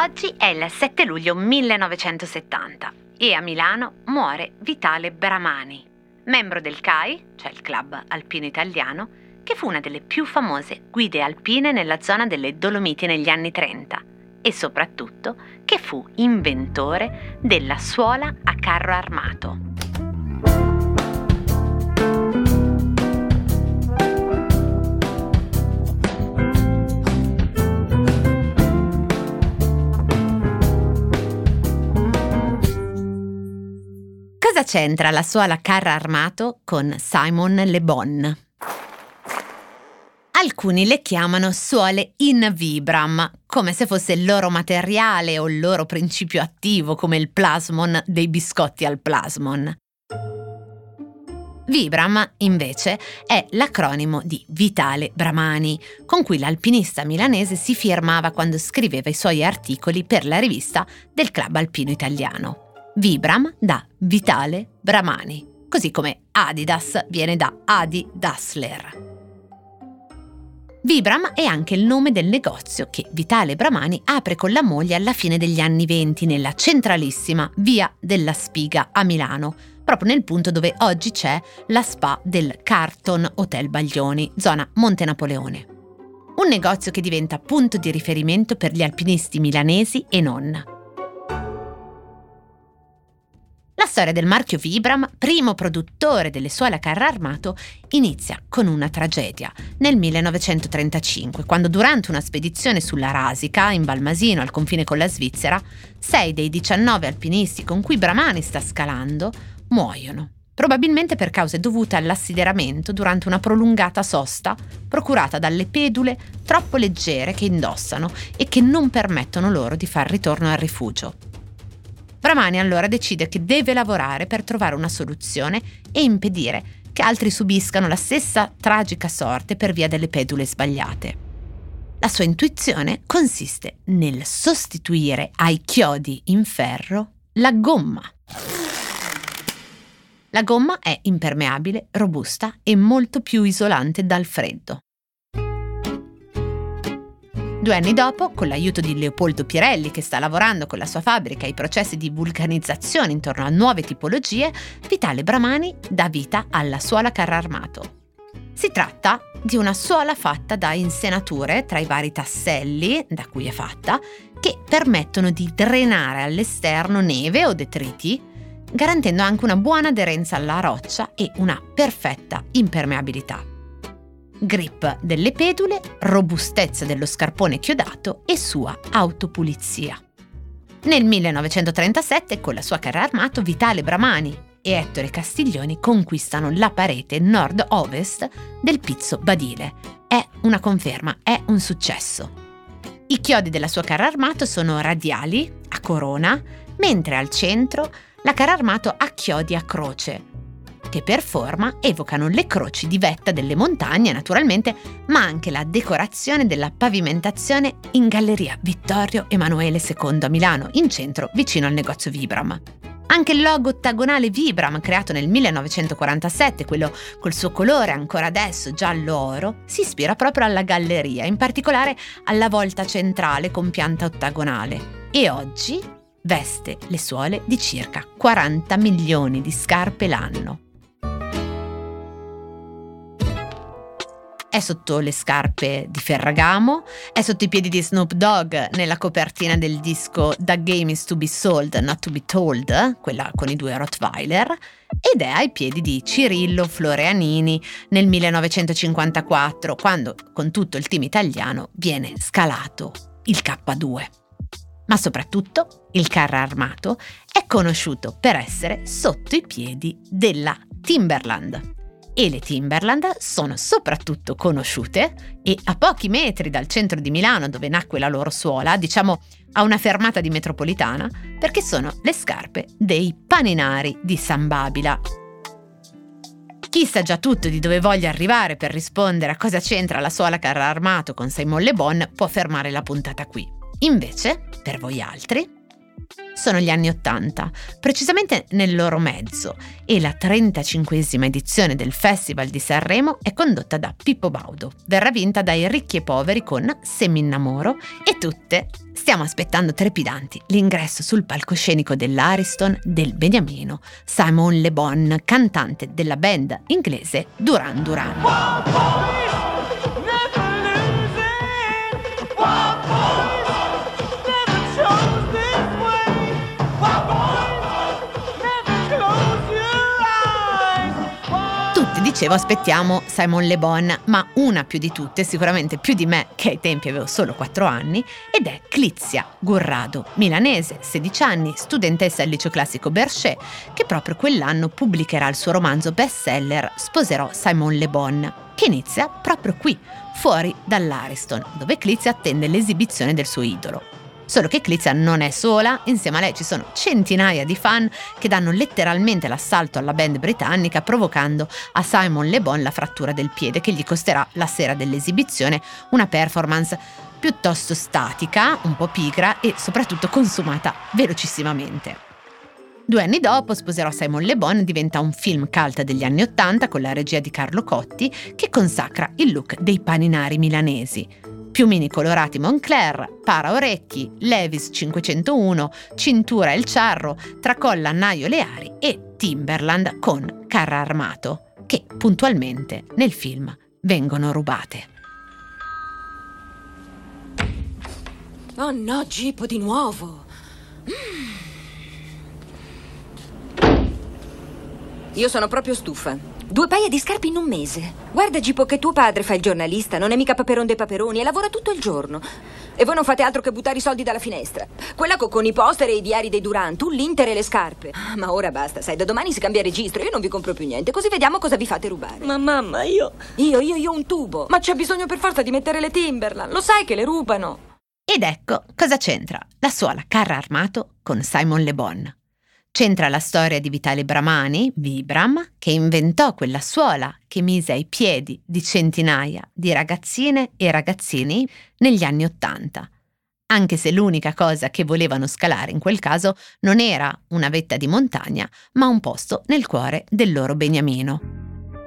Oggi è il 7 luglio 1970 e a Milano muore Vitale Bramani, membro del CAI, cioè il Club Alpino Italiano, che fu una delle più famose guide alpine nella zona delle Dolomiti negli anni 30 e soprattutto che fu inventore della suola a carro armato. Cosa c'entra la suola carro armato con Simon Le Bon? Alcuni le chiamano suole in vibram, come se fosse il loro materiale o il loro principio attivo, come il plasmon dei biscotti al plasmon. Vibram, invece, è l'acronimo di Vitale Bramani, con cui l'alpinista milanese si firmava quando scriveva i suoi articoli per la rivista del Club Alpino Italiano. Vibram da Vitale Bramani, così come Adidas viene da Adi Dassler. Vibram è anche il nome del negozio che Vitale Bramani apre con la moglie alla fine degli anni venti nella centralissima Via della Spiga a Milano, proprio nel punto dove oggi c'è la spa del Carton Hotel Baglioni, zona Monte Napoleone. Un negozio che diventa punto di riferimento per gli alpinisti milanesi e non. La storia del marchio Vibram, primo produttore delle suole a carro armato, inizia con una tragedia nel 1935, quando durante una spedizione sulla Rasica, in Balmasino, al confine con la Svizzera, sei dei 19 alpinisti con cui Bramani sta scalando muoiono, probabilmente per cause dovute all'assideramento durante una prolungata sosta procurata dalle pedule troppo leggere che indossano e che non permettono loro di far ritorno al rifugio. Bramani allora decide che deve lavorare per trovare una soluzione e impedire che altri subiscano la stessa tragica sorte per via delle pedule sbagliate. La sua intuizione consiste nel sostituire ai chiodi in ferro la gomma. La gomma è impermeabile, robusta e molto più isolante dal freddo. Due anni dopo, con l'aiuto di Leopoldo Pirelli, che sta lavorando con la sua fabbrica ai processi di vulcanizzazione intorno a nuove tipologie, Vitale Bramani dà vita alla suola carro armato. Si tratta di una suola fatta da insenature tra i vari tasselli da cui è fatta, che permettono di drenare all'esterno neve o detriti, garantendo anche una buona aderenza alla roccia e una perfetta impermeabilità grip delle pedule, robustezza dello scarpone chiodato e sua autopulizia. Nel 1937, con la sua carro armato, Vitale Bramani e Ettore Castiglioni conquistano la parete nord-ovest del Pizzo Badile. È una conferma, è un successo. I chiodi della sua carro armato sono radiali, a corona, mentre al centro la carro armato ha chiodi a croce, che per forma evocano le croci di vetta delle montagne naturalmente, ma anche la decorazione della pavimentazione in Galleria Vittorio Emanuele II a Milano, in centro vicino al negozio Vibram. Anche il logo ottagonale Vibram, creato nel 1947, quello col suo colore ancora adesso giallo-oro, si ispira proprio alla galleria, in particolare alla volta centrale con pianta ottagonale. E oggi veste le suole di circa 40 milioni di scarpe l'anno. È sotto le scarpe di Ferragamo, è sotto i piedi di Snoop Dogg nella copertina del disco The Game is to be sold, not to be told, quella con i due Rottweiler, ed è ai piedi di Cirillo Floreanini nel 1954, quando con tutto il team italiano viene scalato il K2. Ma soprattutto il carro armato è conosciuto per essere sotto i piedi della Timberland e le Timberland sono soprattutto conosciute e a pochi metri dal centro di Milano dove nacque la loro suola, diciamo a una fermata di metropolitana, perché sono le scarpe dei paninari di San Babila. Chi sa già tutto di dove voglia arrivare per rispondere a cosa c'entra la suola carro armato con Simon Le Bon può fermare la puntata qui. Invece, per voi altri, Sono gli anni Ottanta, precisamente nel loro mezzo, e la 35esima edizione del Festival di Sanremo è condotta da Pippo Baudo. Verrà vinta dai ricchi e poveri con Seminnamoro e tutte stiamo aspettando trepidanti l'ingresso sul palcoscenico dell'Ariston del Beniamino, Simon Le Bon, cantante della band inglese Duran Duran. Dicevo aspettiamo Simon Le Bon, ma una più di tutte, sicuramente più di me, che ai tempi avevo solo 4 anni, ed è Clizia Gurrado, milanese, 16 anni, studentessa al liceo classico Berchet, che proprio quell'anno pubblicherà il suo romanzo bestseller Sposerò Simon Le Bon, che inizia proprio qui, fuori dall'Ariston, dove Clizia attende l'esibizione del suo idolo. Solo che Clizia non è sola, insieme a lei ci sono centinaia di fan che danno letteralmente l'assalto alla band britannica provocando a Simon Le Bon la frattura del piede che gli costerà la sera dell'esibizione una performance piuttosto statica, un po' pigra e soprattutto consumata velocissimamente. Due anni dopo Sposerò Simon Le Bon diventa un film cult degli anni Ottanta con la regia di Carlo Cotti che consacra il look dei paninari milanesi piumini colorati Moncler, para orecchi, Levis 501, cintura El Charro, tracolla Naio Leari e Timberland con carra armato, che puntualmente nel film vengono rubate. Oh no, Gipo di nuovo. Io sono proprio stufa. Due paia di scarpe in un mese. Guarda, Gipo, che tuo padre fa il giornalista, non è mica Paperon dei Paperoni e lavora tutto il giorno. E voi non fate altro che buttare i soldi dalla finestra. Quella con i poster e i diari dei Durant, tu l'Inter e le scarpe. Ah, ma ora basta, sai, da domani si cambia registro, io non vi compro più niente, così vediamo cosa vi fate rubare. Ma mamma, io... Io, io, io un tubo. Ma c'è bisogno per forza di mettere le Timberland, lo sai che le rubano. Ed ecco cosa c'entra la suola carra armato con Simon Le Bon. C'entra la storia di Vitale Bramani, Vibram, che inventò quella suola che mise ai piedi di centinaia di ragazzine e ragazzini negli anni Ottanta. Anche se l'unica cosa che volevano scalare in quel caso non era una vetta di montagna, ma un posto nel cuore del loro beniamino,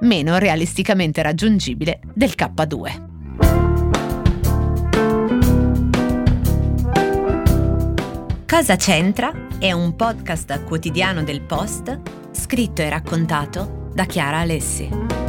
meno realisticamente raggiungibile del K2. Cosa c'entra? È un podcast quotidiano del Post, scritto e raccontato da Chiara Alessi.